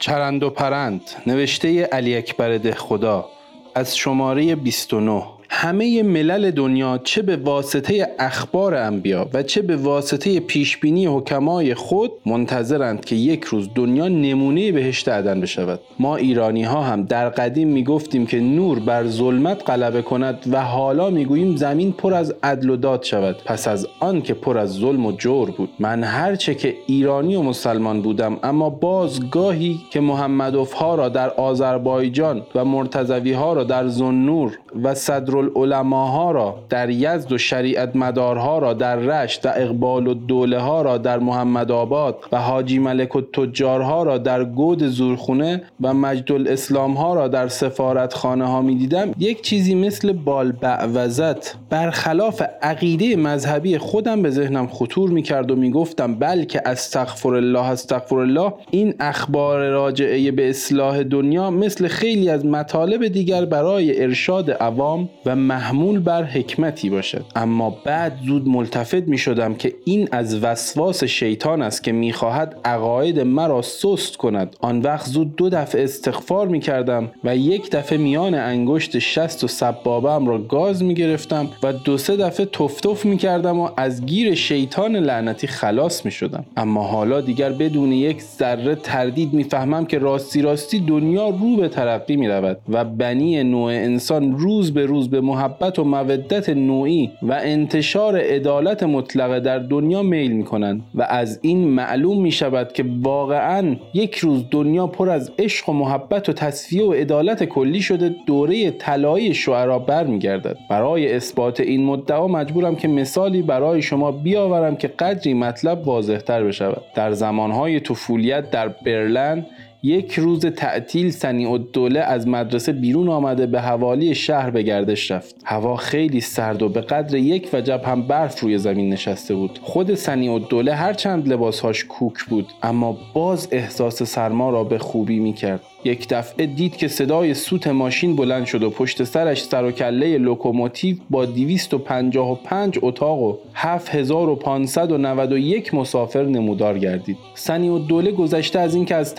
چرند و پرند نوشته علی اکبر ده خدا از شماره 29 همه ملل دنیا چه به واسطه اخبار انبیا و چه به واسطه پیشبینی حکمای خود منتظرند که یک روز دنیا نمونه بهشت عدن بشود. ما ایرانی ها هم در قدیم می گفتیم که نور بر ظلمت غلبه کند و حالا می گوییم زمین پر از عدل و داد شود. پس از آن که پر از ظلم و جور بود. من هرچه که ایرانی و مسلمان بودم اما بازگاهی که محمد ها را در آذربایجان و مرتزوی ها را در زنور و صدر العلماها را در یزد و شریعت مدارها را در رشت و اقبال و دوله ها را در محمد آباد و حاجی ملک و تجارها را در گود زورخونه و مجد الاسلام ها را در سفارت خانه ها می دیدم یک چیزی مثل بال بعوزت برخلاف عقیده مذهبی خودم به ذهنم خطور می کرد و می گفتم بلکه استغفر الله استغفر الله این اخبار راجعه به اصلاح دنیا مثل خیلی از مطالب دیگر برای ارشاد عوام و محمول بر حکمتی باشد. اما بعد زود ملتفت می شدم که این از وسواس شیطان است که می خواهد عقاید مرا سست کند. آن وقت زود دو دفعه استغفار می کردم و یک دفعه میان انگشت شست و سبابم را گاز می گرفتم و دو سه دفعه تفتف می کردم و از گیر شیطان لعنتی خلاص می شدم. اما حالا دیگر بدون یک ذره تردید می‌فهمم که راستی راستی دنیا رو به ترقی می رود و بنی نوع انسان روز به روز به محبت و مودت نوعی و انتشار عدالت مطلقه در دنیا میل می کنند و از این معلوم می شود که واقعا یک روز دنیا پر از عشق و محبت و تصفیه و عدالت کلی شده دوره طلایی شعرا برمیگردد. برای اثبات این مدعا مجبورم که مثالی برای شما بیاورم که قدری مطلب واضحتر بشود. در زمانهای طفولیت در برلن یک روز تعطیل صنیع الدوله از مدرسه بیرون آمده به حوالی شهر به گردش رفت. هوا خیلی سرد و به قدر یک وجب هم برف روی زمین نشسته بود. خود صنیع الدوله هرچند لباسهاش کوک بود اما باز احساس سرما را به خوبی می کرد یک دفعه دید که صدای سوت ماشین بلند شد و پشت سرش سر و کله لوکوموتیو با 255 اتاق و 7591 مسافر نمودار گردید. صنیع الدوله گذشته از اینکه از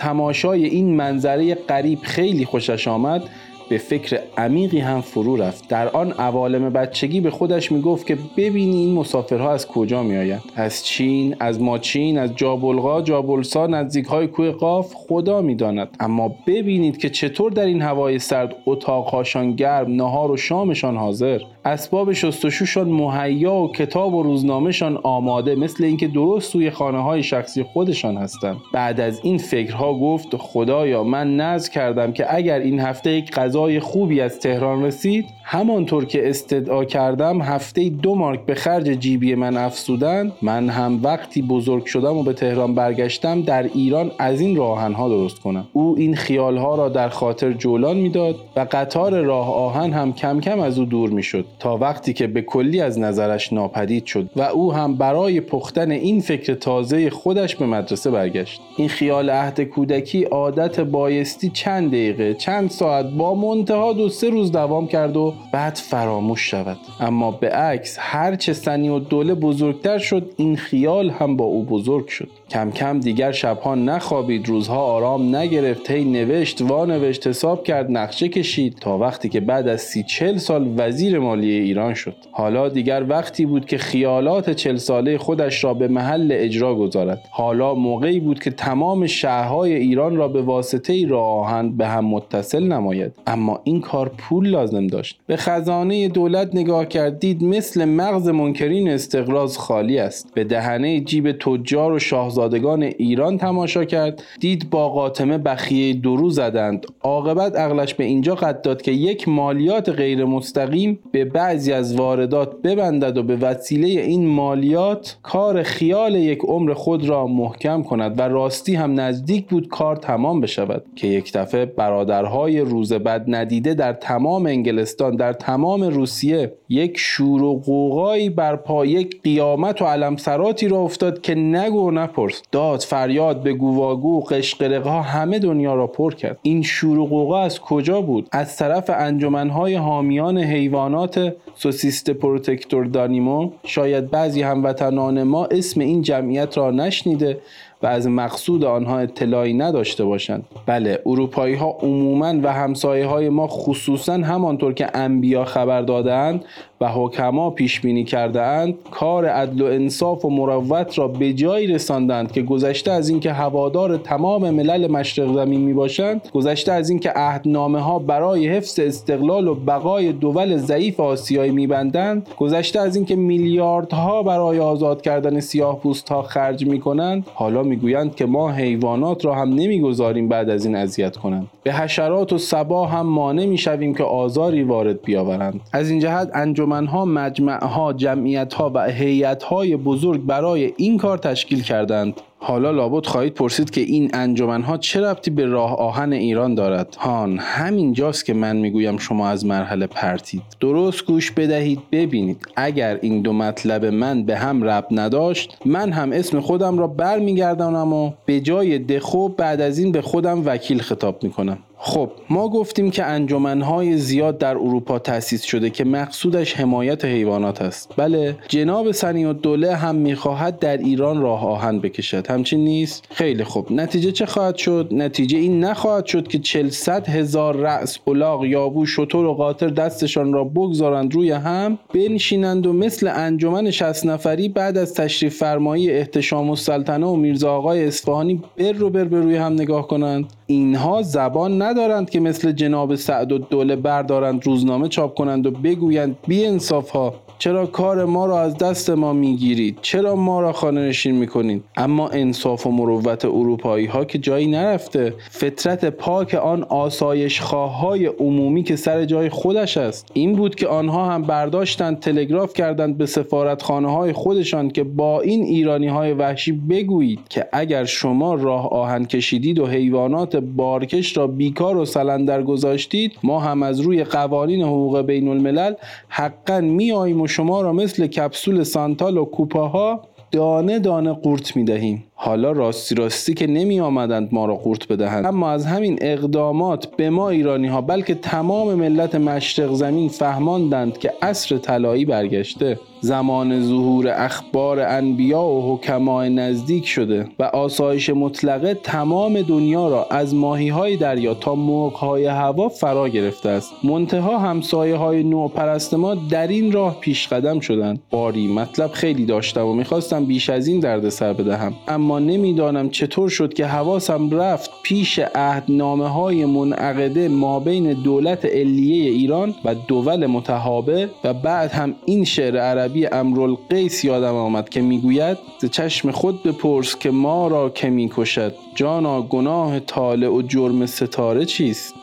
این منظره غریب خیلی خوشش آمد. به فکر عمیقی هم فرو رفت. در آن عوالم بچگی به خودش می‌گفت که ببینی این مسافرها از کجا میآیند. از چین از ماچین از جابلغا جابلسا نزدیک های کوه قاف خدا می‌داند. اما ببینید که چطور در این هوای سرد اتاقهاشان گرم نهار و شامشان حاضر. اسباب شستشوشان مهیا و کتاب و روزنامهشان آماده مثل اینکه درست توی خانه های شخصی خودشان هستند. بعد از این فکرها گفت خدایا من نذر کردم که اگر این هفته یک غذای خوبی از تهران رسید. همانطور که استدعا کردم هفته دو مارک به خرج جیبی من افزودن من هم وقتی بزرگ شدم و به تهران برگشتم در ایران از این راهنها درست کنم. او این خیالها را در خاطر جولان می‌داد و قطار راه آهن هم کم کم از او دور می‌شد. تا وقتی که به کلی از نظرش ناپدید شد و او هم برای پختن این فکر تازه خودش به مدرسه برگشت. این خیال عهد کودکی عادت بایستی چند دقیقه چند ساعت با منتها دو سه روز دوام کرد و بعد فراموش شود. اما به عکس هرچه سنی و دوله بزرگتر شد این خیال هم با او بزرگ شد. کم کم دیگر شبها نخوابید روزها آرام نگرفت هی نوشت وانوشت حساب کرد نقشه کشید تا وقتی که بعد از سی چل سال وزیر مالی ایران شد. حالا دیگر وقتی بود که خیالات چل ساله خودش را به محل اجرا گذارد. حالا موقعی بود که تمام شهرهای ایران را به واسطه راه آهن به هم متصل نماید. اما این کار پول لازم داشت. به خزانه دولت نگاه کردید مثل مغز منکرین استقراض خالی است. به دهنه جیب تجار و شاهزادگان ایران تماشا کرد. دید با قاطمه بخیه درو زدند. عاقبت عقلش به اینجا قد داد که یک مالیات غیر مستقیم به بعضی از واردات ببندد و به وسیله این مالیات کار خیال یک عمر خود را محکم کند و راستی هم نزدیک بود کار تمام بشود. که یک دفعه برادرهای روز بد ندیده در تمام انگلستان در تمام روسیه یک شور و قوقایی بر پا یک قیامت و علمسراتی را افتاد که نگو نپرس. داد فریاد به گواگو قشقرقه ها همه دنیا را پر کرد. این شور و قوقا از کجا بود؟ از طرف انجمنهای حامیان حیوانات سوسیست پروتکتور دانیمو. شاید بعضی هموطنان ما اسم این جمعیت را نشنیده و از مقصود آنها اطلاعی نداشته باشند. بله اروپایی ها عموما و همسایه های ما خصوصا همانطور که انبیا خبر دادند و حکما پیش بینی کرده اند کار عدل و انصاف و مروت را به جایی رساندند که گذشته از اینکه هوادار تمام ملل مشرق زمین می باشند گذشته از اینکه عهدنامه ها برای حفظ استقلال و بقای دول ضعیف آسیایی میبندند گذشته از اینکه میلیاردها برای آزاد کردن سیاه پوست ها خرج می کنند حالا می‌گویند که ما حیوانات را هم نمی‌گذاریم بعد از این اذیت کنند. به حشرات و سبا هم مانع می‌شویم که آزاری وارد بیاورند. از این جهت انجمنها مجمعها جمعیتها و هیئتهای بزرگ برای این کار تشکیل کردند. حالا لابد خواهید پرسید که این انجمنها چه ربطی به راه آهن ایران دارد؟ هان همین جاست که من می‌گویم شما از مرحله پرتید. درست گوش بدهید ببینید. اگر این دو مطلب من به هم رب نداشت من هم اسم خودم را برمیگردانم و به جای دخو بعد از این به خودم وکیل خطاب می‌کنم. خب ما گفتیم که انجمنهای زیاد در اروپا تأسیس شده که مقصودش حمایت حیوانات است. بله جناب سنی و دوله هم می‌خواهد در ایران راه آهن بکشد. همچین نیست؟ خیلی خوب. نتیجه چه خواهد شد؟ نتیجه این نخواهد شد که 400 هزار رأس الاغ یابو شطور و قاطر دستشان را بگذارند روی هم بنشینند و مثل انجمن 60 نفری بعد از تشریف فرمایی احتشام السلطنه و میرزا آقای اصفهانی بر رو بر, بر روی هم نگاه کنند. اینها زبان ندارند که مثل جناب سعد و دوله بردارند روزنامه چاپ کنند و بگویند بی انصاف ها چرا کار ما را از دست ما می‌گیرید؟ چرا ما را خانه نشین می‌کنید اما انصاف و مروت اروپایی ها که جایی نرفته فطرت پاک آن آسایش های عمومی که سر جای خودش است. این بود که آنها هم برداشتند تلگراف کردند به سفارتخانه های خودشان که با این ایرانی های وحشی بگویید که اگر شما راه آهن کشیدید و حیوانات بارکش را بیکار و سلندر گذاشتید ما هم از روی قوانین حقوق بین الملل حقا میاییم و شما را مثل کپسول سانتال و کوپاها دانه دانه قورت می دهیم حالا راستی راستی که نمی آمدند ما را قورت بدهند. اما از همین اقدامات به ما ایرانی ها بلکه تمام ملت مشرق زمین فهماندند که عصر طلایی برگشته. زمان ظهور اخبار انبیا و حکمای نزدیک شده و آسایش مطلقه تمام دنیا را از ماهی های دریا تا موقع های هوا فرا گرفته است. منتها همسایه های نو پرست ما در این راه پیش قدم شدند. باری مطلب خیلی داشتم و می‌خواستم بیش از این درد سر بدهم. اما نمی‌دانم چطور شد که حواسم رفت پیش عهدنامه های منعقده ما بین دولت علیه ایران و دول متحابه و بعد هم این شعر عربی امرالقیس یادم آمد که می‌گوید ز چشم خود بپرس که ما را که می‌کشد جانا گناه طالع و جرم ستاره چیست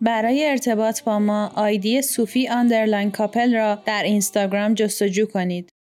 برای ارتباط با ما ID صوفی underline کاپل را در اینستاگرام جستجو کنید.